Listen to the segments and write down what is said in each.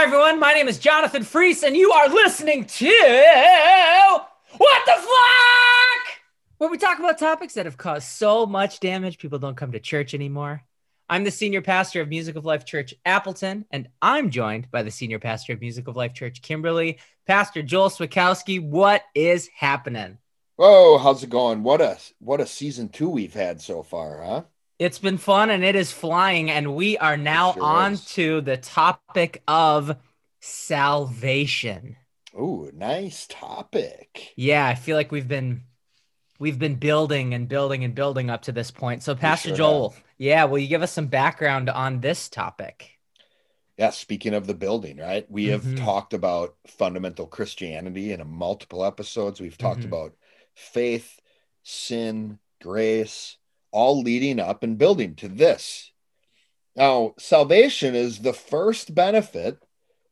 Hi, everyone. My name is Jonathan Freese, and you are listening to What the Fuck? Where we talk about topics that have caused so much damage, people don't come to church anymore. I'm the senior pastor of Music of Life Church Appleton, and I'm joined by the senior pastor of Music of Life Church Kimberly, Pastor Joel Swikowski. What is happening? Whoa, how's it going? What a what a season two we've had so far, huh? It's been fun and it is flying, and we are now sure on is. to the topic of salvation. Oh, nice topic. Yeah, I feel like we've been we've been building and building and building up to this point. So, Pastor sure Joel, have. yeah, will you give us some background on this topic? Yeah, speaking of the building, right? We have mm-hmm. talked about fundamental Christianity in multiple episodes. We've talked mm-hmm. about faith, sin, grace, all leading up and building to this. Now, salvation is the first benefit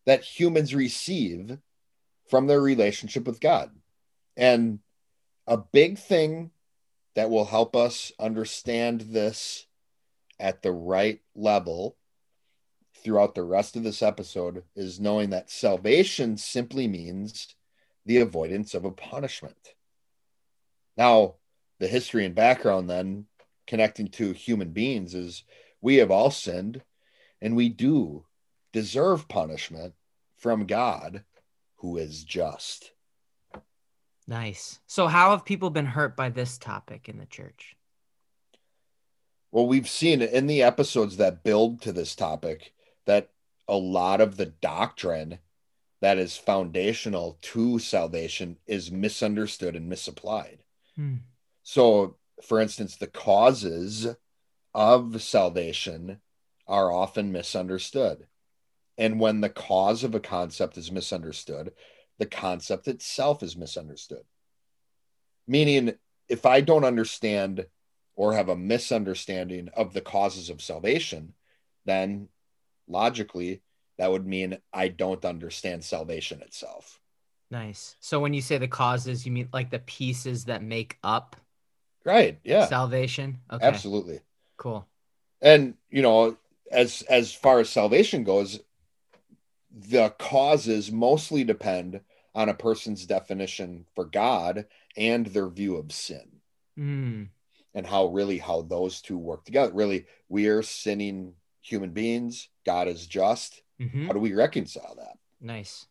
that humans receive from their relationship with God. And a big thing that will help us understand this at the right level throughout the rest of this episode is knowing that salvation simply means the avoidance of a punishment. Now, the history and background then connecting to human beings is we have all sinned and we do deserve punishment from God who is just. Nice. So, how have people been hurt by this topic in the church? Well, we've seen in the episodes that build to this topic that a lot of the doctrine that is foundational to salvation is misunderstood and misapplied. Hmm. So, for instance, the causes of salvation are often misunderstood. And when the cause of a concept is misunderstood, the concept itself is misunderstood. Meaning, if I don't understand or have a misunderstanding of the causes of salvation, then logically, that would mean I don't understand salvation itself. Nice. So when you say the causes, you mean like the pieces that make up Right. Yeah. Salvation. Okay. Absolutely. Cool. And you know, as as far as salvation goes, the causes mostly depend on a person's definition for God and their view of sin. Mm. And how really how those two work together. Really, we are sinning human beings. God is just. Mm-hmm. How do we reconcile that? Nice.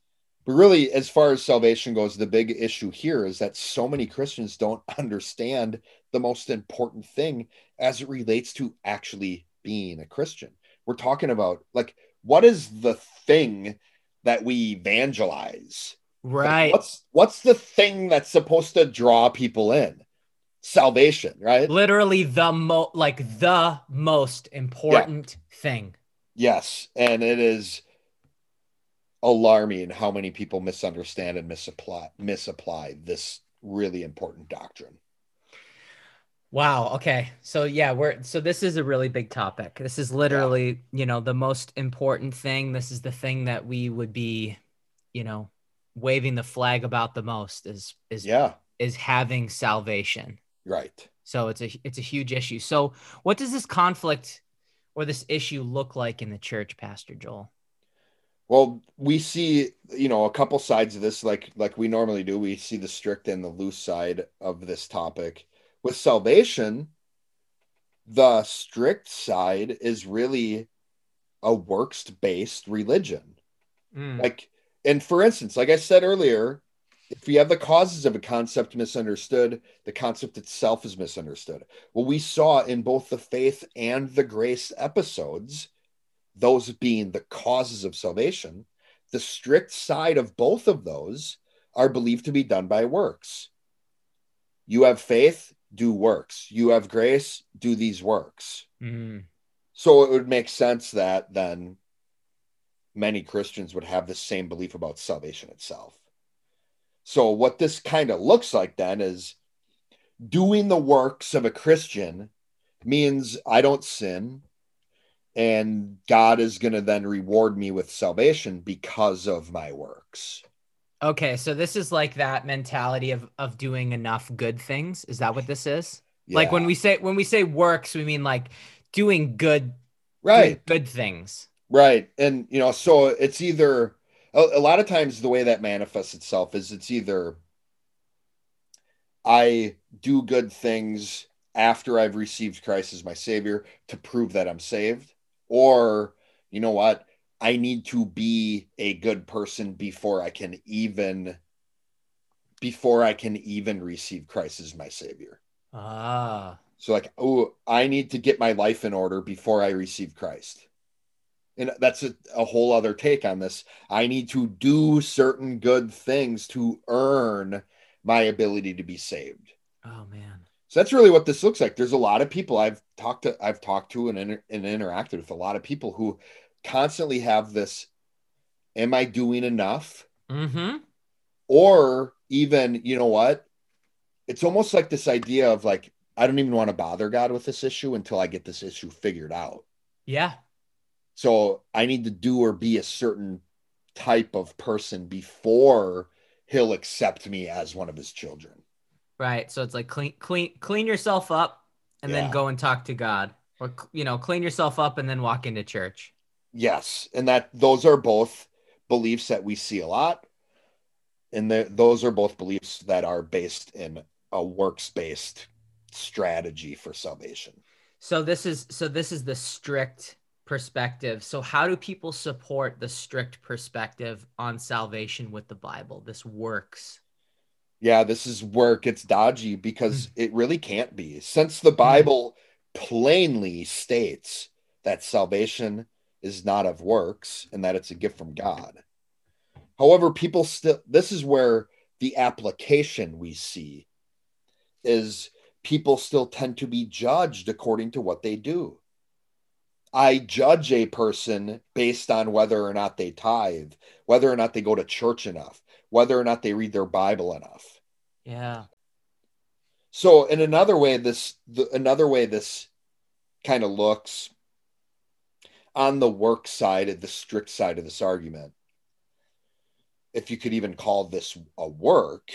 But really, as far as salvation goes, the big issue here is that so many Christians don't understand the most important thing as it relates to actually being a Christian. We're talking about like, what is the thing that we evangelize? Right. Like, what's what's the thing that's supposed to draw people in? Salvation, right? Literally the mo like the most important yeah. thing. Yes, and it is alarming how many people misunderstand and misapply misapply this really important doctrine. Wow. Okay. So yeah, we're so this is a really big topic. This is literally, yeah. you know, the most important thing. This is the thing that we would be, you know, waving the flag about the most is is yeah is having salvation. Right. So it's a it's a huge issue. So what does this conflict or this issue look like in the church, Pastor Joel? Well, we see, you know, a couple sides of this, like like we normally do. We see the strict and the loose side of this topic. With salvation, the strict side is really a works-based religion. Mm. Like, and for instance, like I said earlier, if we have the causes of a concept misunderstood, the concept itself is misunderstood. Well, we saw in both the faith and the grace episodes those being the causes of salvation, the strict side of both of those are believed to be done by works. You have faith, do works. You have grace, do these works. Mm-hmm. So it would make sense that then many Christians would have the same belief about salvation itself. So what this kind of looks like then is doing the works of a Christian means I don't sin, and God is going to then reward me with salvation because of my works. Okay, so this is like that mentality of of doing enough good things. Is that what this is? Yeah. Like when we say when we say works, we mean like doing good right doing good things. Right. And, you know, so it's either a, a lot of times the way that manifests itself is it's either I do good things after I've received Christ as my savior to prove that I'm saved, or, you know what, I need to be a good person before I can even before I can even receive Christ as my savior. Ah. So like, oh, I need to get my life in order before I receive Christ. And that's a, a whole other take on this. I need to do certain good things to earn my ability to be saved. Oh man. So that's really what this looks like. There's a lot of people I've talked to, I've talked to and, inter- and interacted with a lot of people who constantly have this am I doing enough? Mm-hmm. Or even, you know what? It's almost like this idea of like, I don't even want to bother God with this issue until I get this issue figured out. Yeah. So I need to do or be a certain type of person before he'll accept me as one of his children. Right. So it's like clean clean clean yourself up and Yeah. then go and talk to God. Or you know, clean yourself up and then walk into church. Yes, and that those are both beliefs that we see a lot, and the, those are both beliefs that are based in a works-based strategy for salvation. So this is so this is the strict perspective. So how do people support the strict perspective on salvation with the Bible? This works. Yeah, this is where it gets dodgy because hmm. it really can't be, since the hmm. Bible plainly states that salvation is not of works and that it's a gift from God. However, people still, this is where the application we see is people still tend to be judged according to what they do. I judge a person based on whether or not they tithe, whether or not they go to church enough, whether or not they read their Bible enough. Yeah. So in another way, this the, another way this kind of looks on the work side, of the strict side of this argument, if you could even call this a work,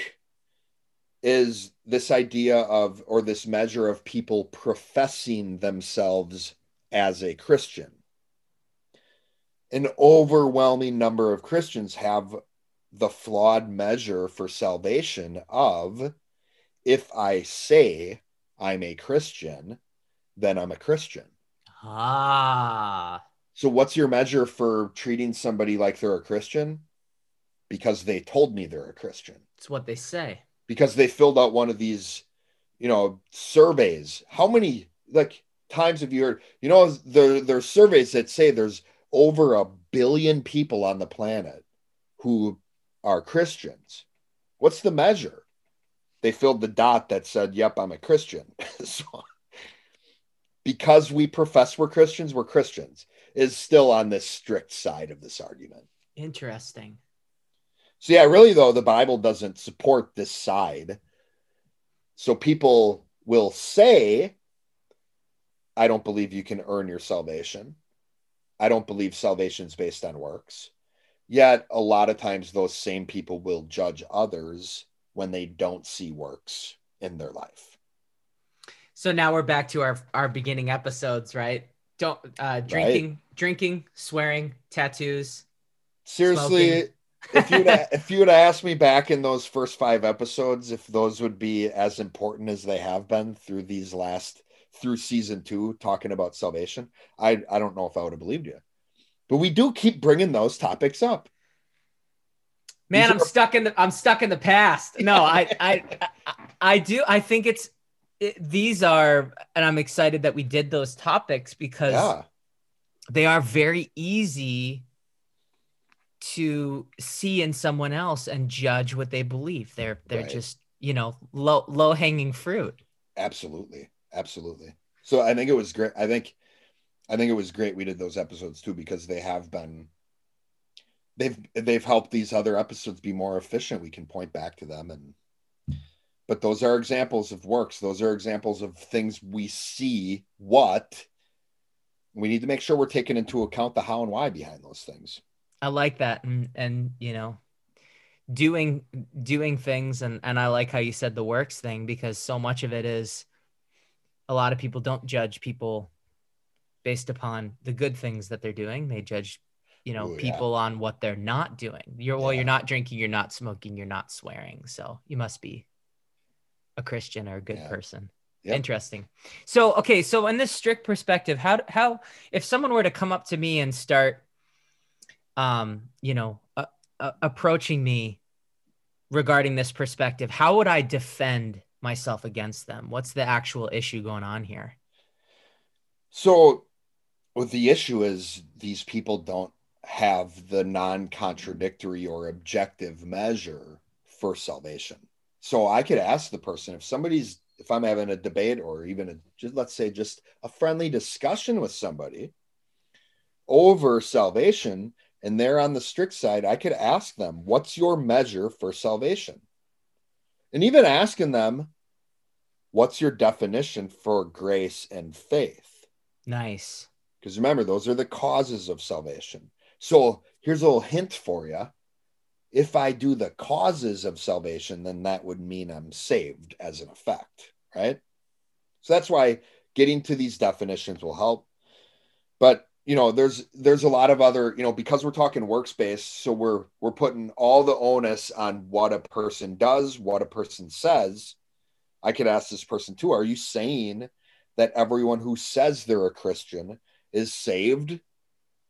is this idea of or this measure of people professing themselves as a Christian. An overwhelming number of Christians have the flawed measure for salvation of if I say I'm a Christian, then I'm a Christian. Ah. So, what's your measure for treating somebody like they're a Christian? Because they told me they're a Christian. It's what they say. Because they filled out one of these, you know, surveys. How many like times have you heard? You know, there there's surveys that say there's over a billion people on the planet who are Christians. What's the measure? They filled the dot that said, "Yep, I'm a Christian." so, because we profess we're Christians, we're Christians is still on this strict side of this argument. Interesting. So yeah, really though, the Bible doesn't support this side. So people will say, I don't believe you can earn your salvation. I don't believe salvation's based on works. Yet a lot of times those same people will judge others when they don't see works in their life. So now we're back to our our beginning episodes, right? Don't uh drinking, drinking, swearing, tattoos. Seriously, if you if you would have asked me back in those first five episodes if those would be as important as they have been through these last through season two talking about salvation, I I don't know if I would have believed you. But we do keep bringing those topics up. Man, These I'm are- stuck in the I'm stuck in the past. No, I I I, I do I think it's it, these are and I'm excited that we did those topics because Yeah, they are very easy to see in someone else and judge what they believe. They're they're Right. just, you know, low low hanging fruit. absolutely, absolutely. So I think it was great. I think I think it was great we did those episodes too because they have been they've they've helped these other episodes be more efficient. We can point back to them and but those are examples of works. Those are examples of things we see what we need to make sure we're taking into account the how and why behind those things. I like that and and you know doing doing things and and I like how you said the works thing because so much of it is a lot of people don't judge people based upon the good things that they're doing. They judge, you know, Ooh, yeah. people on what they're not doing. You're well, Yeah. you're not drinking, you're not smoking, you're not swearing. So you must be a Christian or a good Yeah. person. Yep. Interesting. So okay, so in this strict perspective, how how if someone were to come up to me and start, um, you know, uh, uh, approaching me regarding this perspective, how would I defend myself against them? What's the actual issue going on here? So, what the issue is, these people don't have the non contradictory or objective measure for salvation. So, I could ask the person if somebody's, if I'm having a debate or even a, just let's say just a friendly discussion with somebody over salvation and they're on the strict side, I could ask them, what's your measure for salvation? And even asking them, what's your definition for grace and faith? Nice. Because remember, those are the causes of salvation. So here's a little hint for you. If I do the causes of salvation, then that would mean I'm saved as an effect, right? So that's why getting to these definitions will help. But you know, there's there's a lot of other, you know, because we're talking works-based, so we're we're putting all the onus on what a person does, what a person says. I could ask this person too, are you saying that everyone who says they're a Christian is saved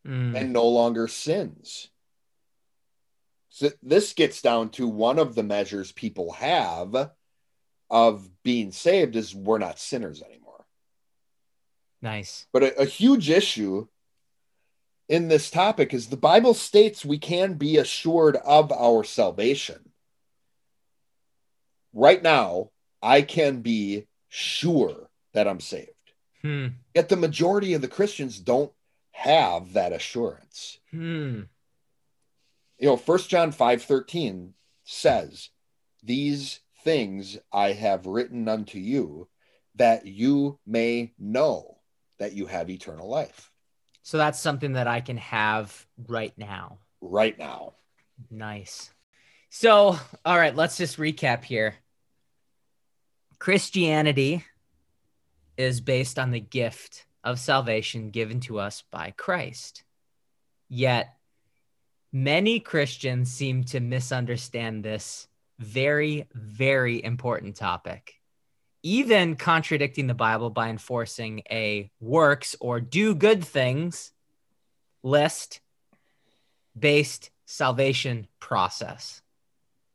Mm, and no longer sins. So this gets down to one of the measures people have of being saved is we're not sinners anymore. nice. But a, a huge issue in this topic is the Bible states we can be assured of our salvation. Right now, I can be sure that I'm saved. Hmm. Yet the majority of the Christians don't have that assurance. Hmm. You know first john 5 13 says these things i have written unto you that you may know that you have eternal life So that's something that I can have right now. right now Nice. So, all right, let's just recap here. Christianity is based on the gift of salvation given to us by Christ. Yet, many Christians seem to misunderstand this very, very important topic, even contradicting the Bible by enforcing a works or do good things list based salvation process.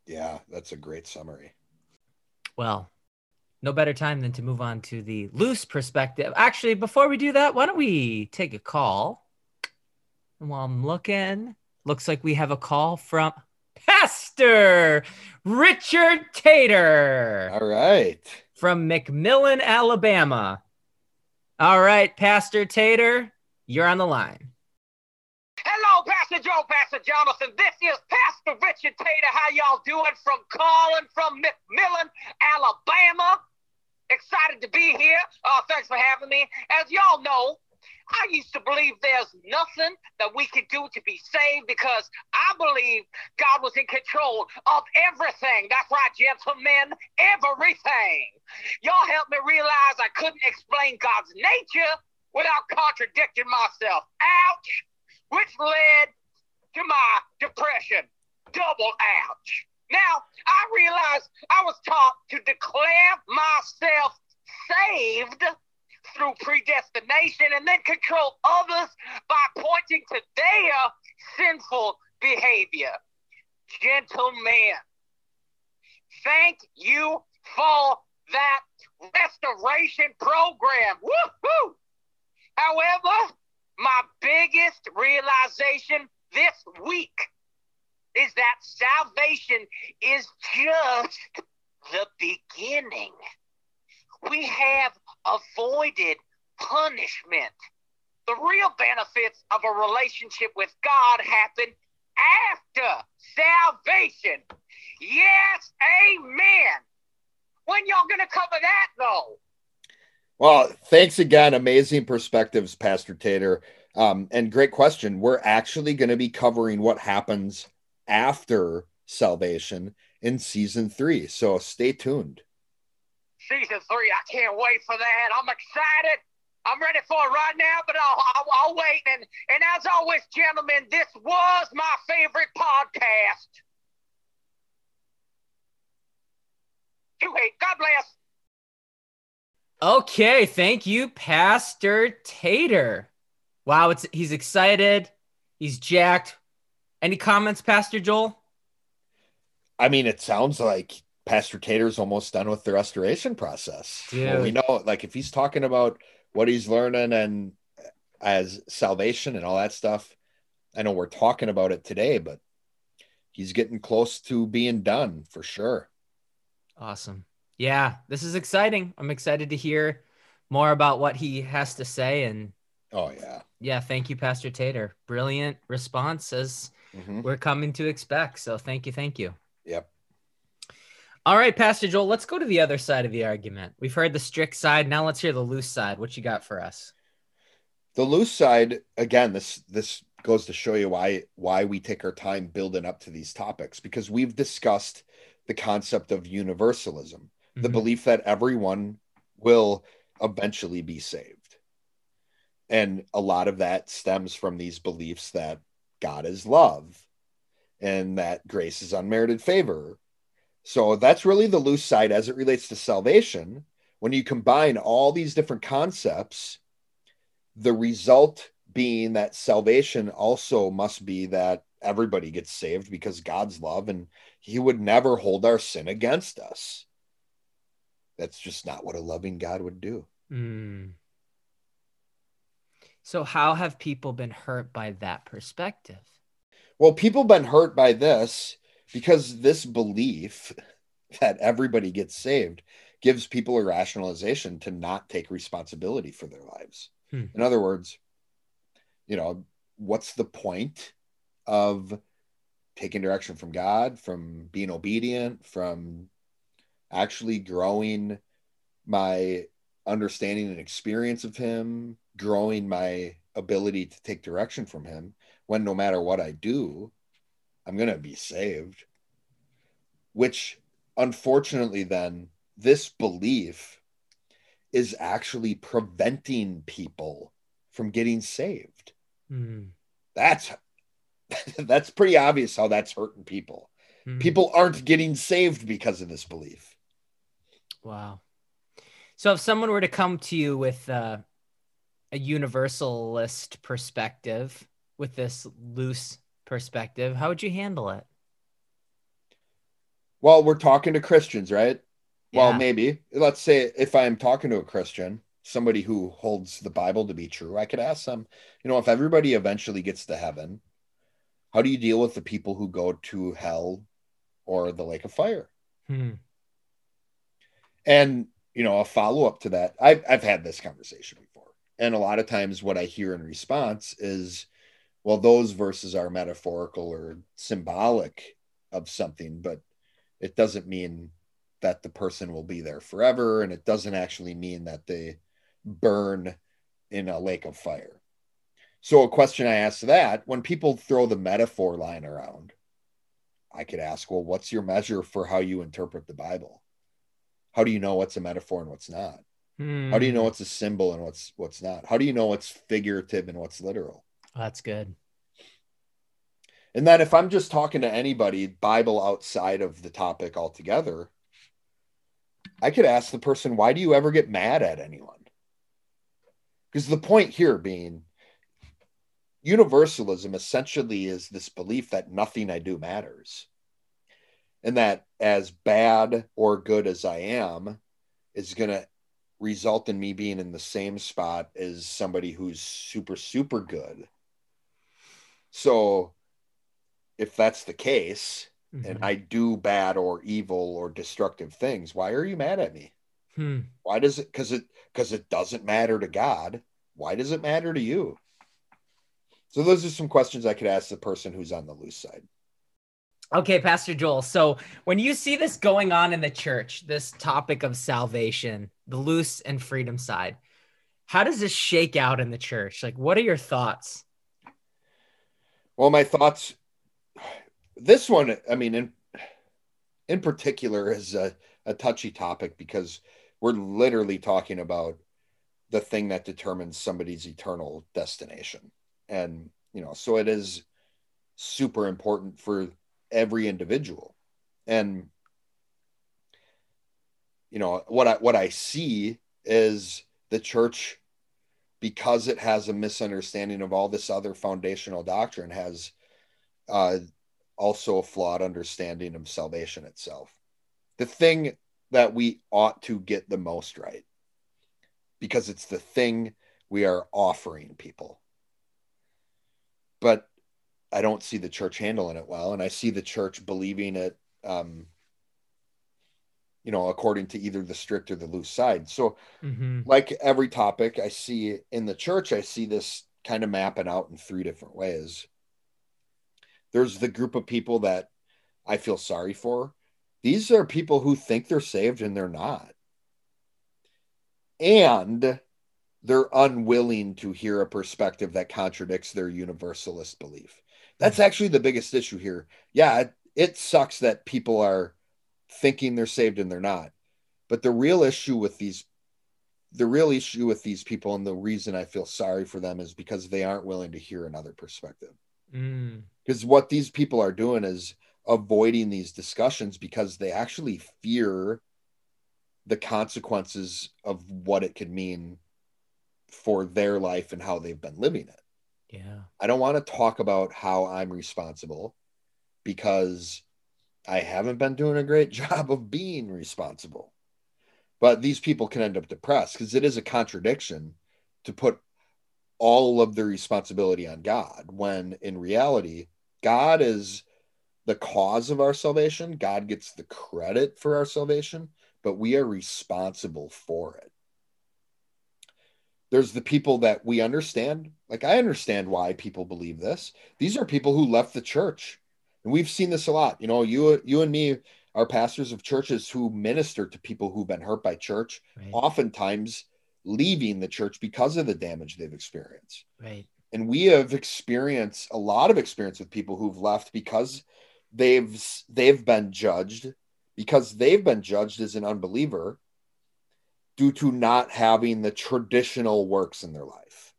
yeah that's a great summary Well, no better time than to move on to the loose perspective. Actually, before we do that, why don't we take a call? And while I'm looking, looks like we have a call from Pastor Richard Tater all right from McMillan, Alabama. All right, Pastor Tater, you're on the line. Hello, Pastor Joe, Pastor Jonathan. This is Pastor Richard Tater. How y'all doing? From calling from McMillan, Alabama. Excited to be here. Uh, thanks for having me. As y'all know, I used to believe there's nothing that we could do to be saved because I believe God was in control of everything. That's right, gentlemen, everything. Y'all helped me realize I couldn't explain God's nature without contradicting myself. Ouch which led to my depression. Double ouch. Now, I realized I was taught to declare myself saved through predestination and then control others by pointing to their sinful behavior. Gentlemen, thank you for that restoration program. Woohoo! However, my biggest realization this week is that salvation is just the beginning. We have avoided punishment. The real benefits of a relationship with God happen after salvation. Yes, amen. When y'all gonna cover that though? well thanks again amazing perspectives pastor tater um, and great question we're actually going to be covering what happens after salvation in season three so stay tuned Season three, I can't wait for that. I'm excited. I'm ready for it right now, but I'll, I'll, I'll wait. And, and as always, gentlemen, this was my favorite podcast. You hate. God bless. Okay, thank you, Pastor Tater. Wow, it's he's excited. He's jacked. Any comments, Pastor Joel? I mean, it sounds like Pastor Tater's almost done with the restoration process. Well, we know, like, if he's talking about what he's learning and as salvation and all that stuff, I know we're talking about it today, but he's getting close to being done for sure. Awesome. Yeah, this is exciting. I'm excited to hear more about what he has to say. And Oh, yeah. yeah, thank you, Pastor Tater. Brilliant response as Mhm. we're coming to expect. So thank you, thank you. Yep. All right, Pastor Joel, let's go to the other side of the argument. We've heard the strict side. Now let's hear the loose side. What you got for us? The loose side, again, this this goes to show you why why we take our time building up to these topics because we've discussed the concept of universalism, the Mhm. belief that everyone will eventually be saved. And a lot of that stems from these beliefs that God is love and that grace is unmerited favor. So that's really the loose side as it relates to salvation. When you combine all these different concepts, the result being that salvation also must be that everybody gets saved because God's love and he would never hold our sin against us. That's just not what a loving God would do. Mm. So, how have people been hurt by that perspective? Well, people been hurt by this because this belief that everybody gets saved gives people a rationalization to not take responsibility for their lives. Hmm. In other words, you know, what's the point of taking direction from God, from being obedient, from actually growing my understanding and experience of Him, growing my ability to take direction from Him, when no matter what I do, I'm going to be saved. Which, unfortunately, then, this belief is actually preventing people from getting saved. Mm. That's that's pretty obvious how that's hurting people. Mm. People aren't getting saved because of this belief. Wow. So, if someone were to come to you with uh, a universalist perspective, with this loose perspective, how would you handle it? Well, we're talking to Christians, right? Well, maybe. Let's say if I'm talking to a Christian, somebody who holds the Bible to be true, I could ask them, you know, if everybody eventually gets to heaven, how do you deal with the people who go to hell or the lake of fire? Hmm. And, you know, a follow up to that, I've, I've had this conversation before. And a lot of times what I hear in response is, well, those verses are metaphorical or symbolic of something, but it doesn't mean that the person will be there forever. And it doesn't actually mean that they burn in a lake of fire. So, a question I ask that when people throw the metaphor line around, I could ask, well, what's your measure for how you interpret the Bible? How do you know what's a metaphor and what's not? How do you know Hmm. what's a symbol and what's what's not? How do you know what's figurative and what's literal? That's good. And then if I'm just talking to anybody, Bible outside of the topic altogether, I could ask the person, why do you ever get mad at anyone? Because the point here being universalism essentially is this belief that nothing I do matters. And that as bad or good as I am is going to result in me being in the same spot as somebody who's super, super good. So if that's the case, and Mhm. I do bad or evil or destructive things, why are you mad at me? Hmm. Why does it because it because it doesn't matter to God? Why does it matter to you? So those are some questions I could ask the person who's on the loose side. Okay, Pastor Joel. So when you see this going on in the church, this topic of salvation, the loose and freedom side, how does this shake out in the church? Like, what are your thoughts? Well, my thoughts. This one, I mean, in in particular, is a, a touchy topic because we're literally talking about the thing that determines somebody's eternal destination. And, you know, so it is super important for every individual. And, you know, what I, what I see is the church, because it has a misunderstanding of all this other foundational doctrine, has uh, also a flawed understanding of salvation itself. The thing that we ought to get the most right because it's the thing we are offering people. But I don't see the church handling it well, and I see the church believing it, um, you know, according to either the strict or the loose side. So, mm-hmm. like every topic I see in the church, I see this kind of mapping out in three different ways. There's the group of people that I feel sorry for. These are people who think they're saved and they're not and they're unwilling to hear a perspective that contradicts their universalist belief. That's actually the biggest issue here. Yeah, it, it, sucks that people are thinking they're saved and they're not. But the real issue with these the real issue with these people and the reason I feel sorry for them is because they aren't willing to hear another perspective. Because mm. what these people are doing is avoiding these discussions because they actually fear the consequences of what it could mean for their life and how they've been living it. Yeah. I don't want to talk about how I'm responsible because I haven't been doing a great job of being responsible. But these people can end up depressed because it is a contradiction to put all of the responsibility on God when in reality, God is the cause of our salvation. God gets the credit for our salvation but we are responsible for it. There's the people that we understand. Like, I understand why people believe this. These are people who left the church. And we've seen this a lot. You know, you, you and me are pastors of churches who minister to people who've been hurt by church, right. oftentimes leaving the church because of the damage they've experienced. Right. And we have experienced a lot of experience with people who've left because they've they've been judged because they've been judged as an unbeliever due to not having the traditional works in their life.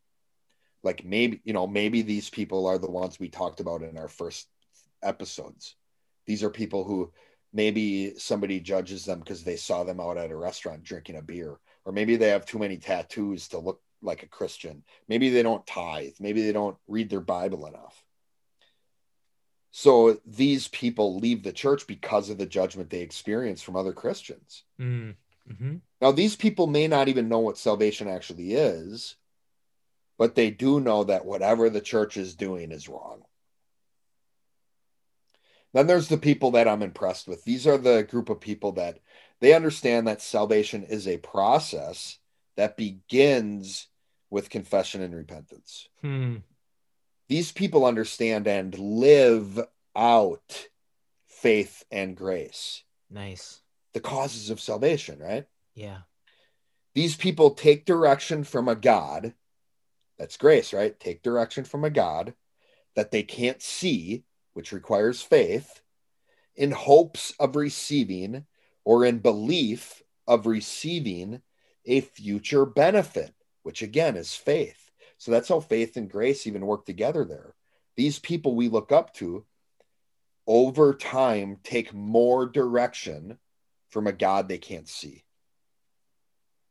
Like maybe, you know, maybe these people are the ones we talked about in our first episodes. These are people who maybe somebody judges them because they saw them out at a restaurant drinking a beer, or maybe they have too many tattoos to look like a Christian. Maybe they don't tithe. Maybe they don't read their Bible enough. So these people leave the church because of the judgment they experience from other Christians. Mm, mm-hmm. Now, these people may not even know what salvation actually is, but they do know that whatever the church is doing is wrong. Then there's the people that I'm impressed with. These are the group of people that they understand that salvation is a process that begins with confession and repentance. Hmm these people understand and live out faith and grace. Nice. The causes of salvation, right? Yeah. These people take direction from a God. That's grace, right? Take direction from a God that they can't see, which requires faith, in hopes of receiving or in belief of receiving a future benefit, which again is faith. So that's how faith and grace even work together there. These people we look up to over time take more direction from a God they can't see.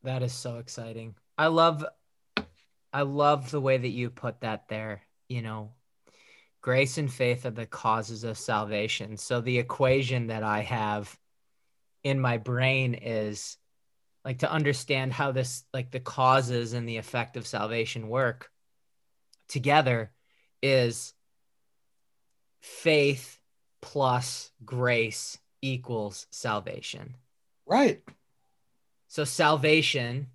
That is so exciting. I love I love the way that you put that there, you know. Grace and faith are the causes of salvation. So the equation that I have in my brain is like to understand how this like the causes and the effect of salvation work together is faith plus grace equals salvation. Right. So salvation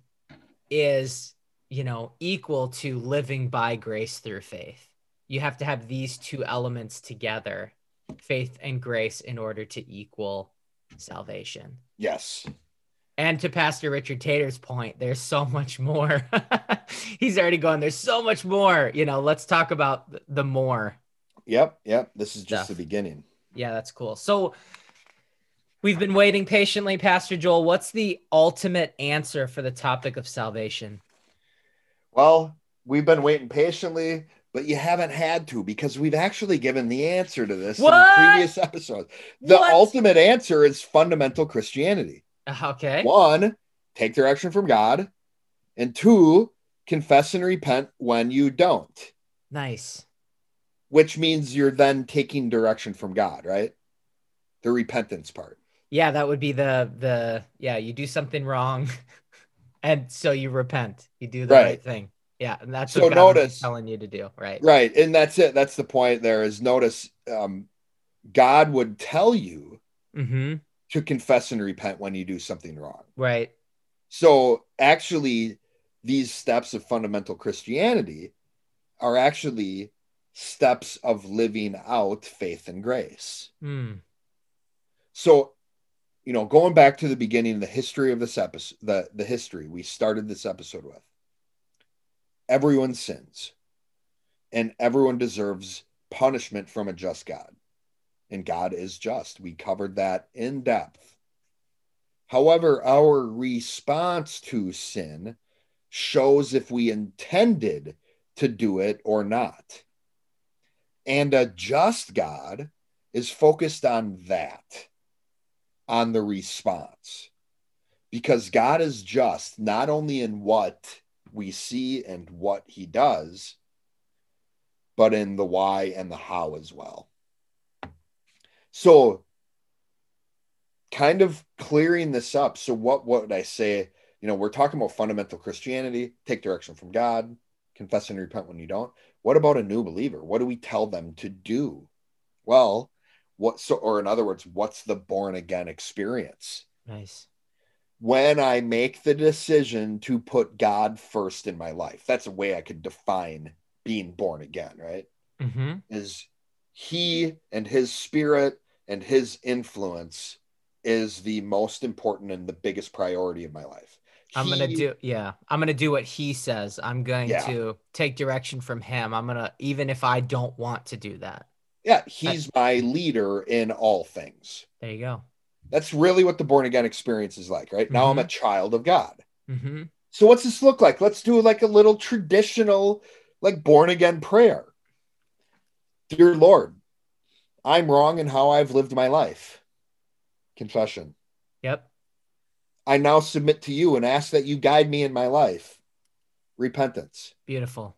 is you know equal to living by grace through faith you have to have these two elements together faith and grace in order to equal salvation yes and to Pastor Richard Tater's point, there's so much more. He's already going, there's so much more. You know, let's talk about the more. Yep. Yep. This is just stuff. the beginning. Yeah, that's cool. So we've been waiting patiently, Pastor Joel. What's the ultimate answer for the topic of salvation? Well, we've been waiting patiently, but you haven't had to because we've actually given the answer to this What? in previous episodes. The What? ultimate answer is fundamental Christianity. Uh, okay. One, take direction from God, and two, confess and repent when you don't, Nice. which means you're then taking direction from God, right? The repentance part. Yeah, that would be the the yeah, you do something wrong and so you repent. You do the right, Right. thing. Yeah, and that's So what notice- telling you to do, right? Right. And that's it. That's the point there is notice um, God would tell you Mm-hmm. to confess and repent when you do something wrong. Right. So actually, these steps of fundamental Christianity are actually steps of living out faith and grace. Hmm. So, you know, going back to the beginning, the history of this episode, the, the history we started this episode with, everyone sins and everyone deserves punishment from a just God. And God is just. We covered that in depth. However, our response to sin shows if we intended to do it or not. And a just God is focused on that, on the response. Because God is just not only in what we see and what he does, but in the why and the how as well. So, kind of clearing this up. So, what, would I say? You know, we're talking about fundamental Christianity, take direction from God, confess and repent when you don't. What about a new believer? What do we tell them to do? Well, what so or in other words, what's the born again experience? Nice. When I make the decision to put God first in my life. That's a way I could define being born again, right? Mm-hmm. Is he and his spirit and his influence is the most important and the biggest priority of my life. I'm gonna do yeah. I'm gonna do what he says. I'm going Yeah. to take direction from him. I'm gonna even if I don't want to do that. Yeah, he's my leader in all things. There you go. That's really what the born again experience is like, right? Now I'm a child of God. Mm-hmm. So what's this look like? Let's do like a little traditional, like born again prayer. Dear Lord, I'm wrong in how I've lived my life. Confession. Yep. I now submit to you and ask that you guide me in my life. Repentance. Beautiful.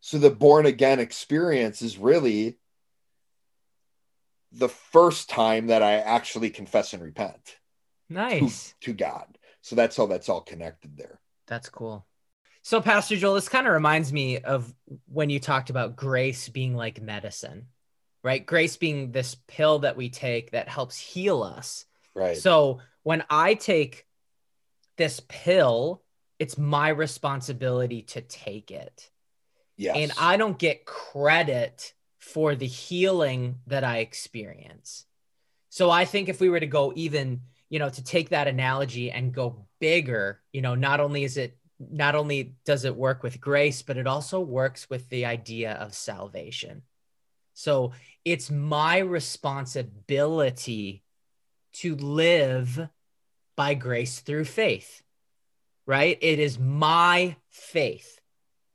So the born again experience is really the first time that I actually confess and repent to, Nice. to God. So that's how that's all connected there. That's cool. So, Pastor Joel, this kind of reminds me of when you talked about grace being like medicine, right? Grace being this pill that we take that helps heal us. Right. So, when I take this pill, it's my responsibility to take it. yes. And I don't get credit for the healing that I experience. So I think if we were to go even, you know, to take that analogy and go bigger, you know, not only is it not only does it work with grace, but it also works with the idea of salvation. So it's my responsibility to live by grace through faith, right? It is my faith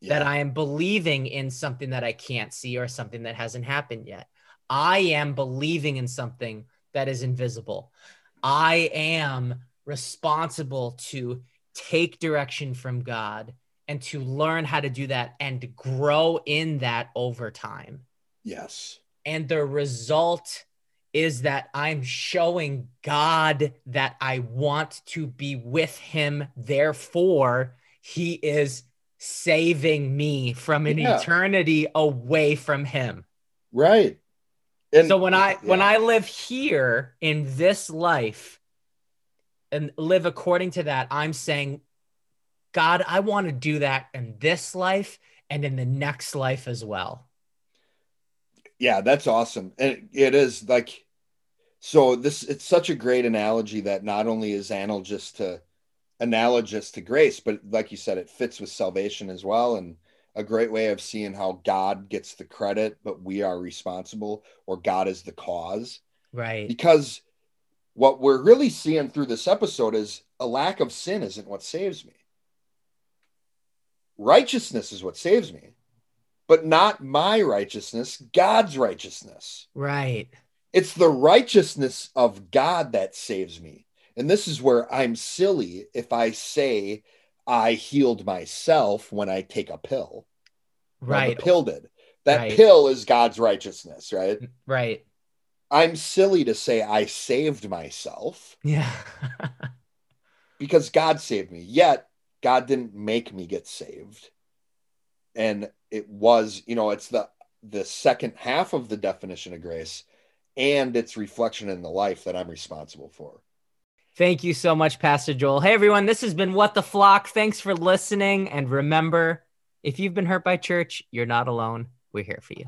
that I am believing in something that I can't see or something that hasn't happened yet. I am believing in something that is invisible. I am responsible to take direction from God and to learn how to do that and grow in that over time. yes. And the result is that I'm showing God that I want to be with Him. Therefore, He is saving me from an Yeah. eternity away from Him. Right. And so when I when. I live here in this life and live according to that, I'm saying, God, I want to do that in this life and in the next life as well. yeah, that's awesome. And it is like so this it's such a great analogy that not only is analogous to analogous to grace, but like you said, it fits with salvation as well. And a great way of seeing how God gets the credit, but we are responsible, or God is the cause. Right. Because what we're really seeing through this episode is a lack of sin isn't what saves me. righteousness is what saves me, but not my righteousness, God's righteousness. Right. It's the righteousness of God that saves me. And this is where I'm silly if I say I healed myself when I take a pill. Right. the pill did. That Right. pill is God's righteousness, right? Right. I'm silly to say I saved myself Yeah. because God saved me. Yet God didn't make me get saved. And it was, you know, it's the the second half of the definition of grace and its reflection in the life that I'm responsible for. Thank you so much, Pastor Joel. Hey, everyone, this has been What the Flock. Thanks for listening. And remember, if you've been hurt by church, you're not alone. We're here for you.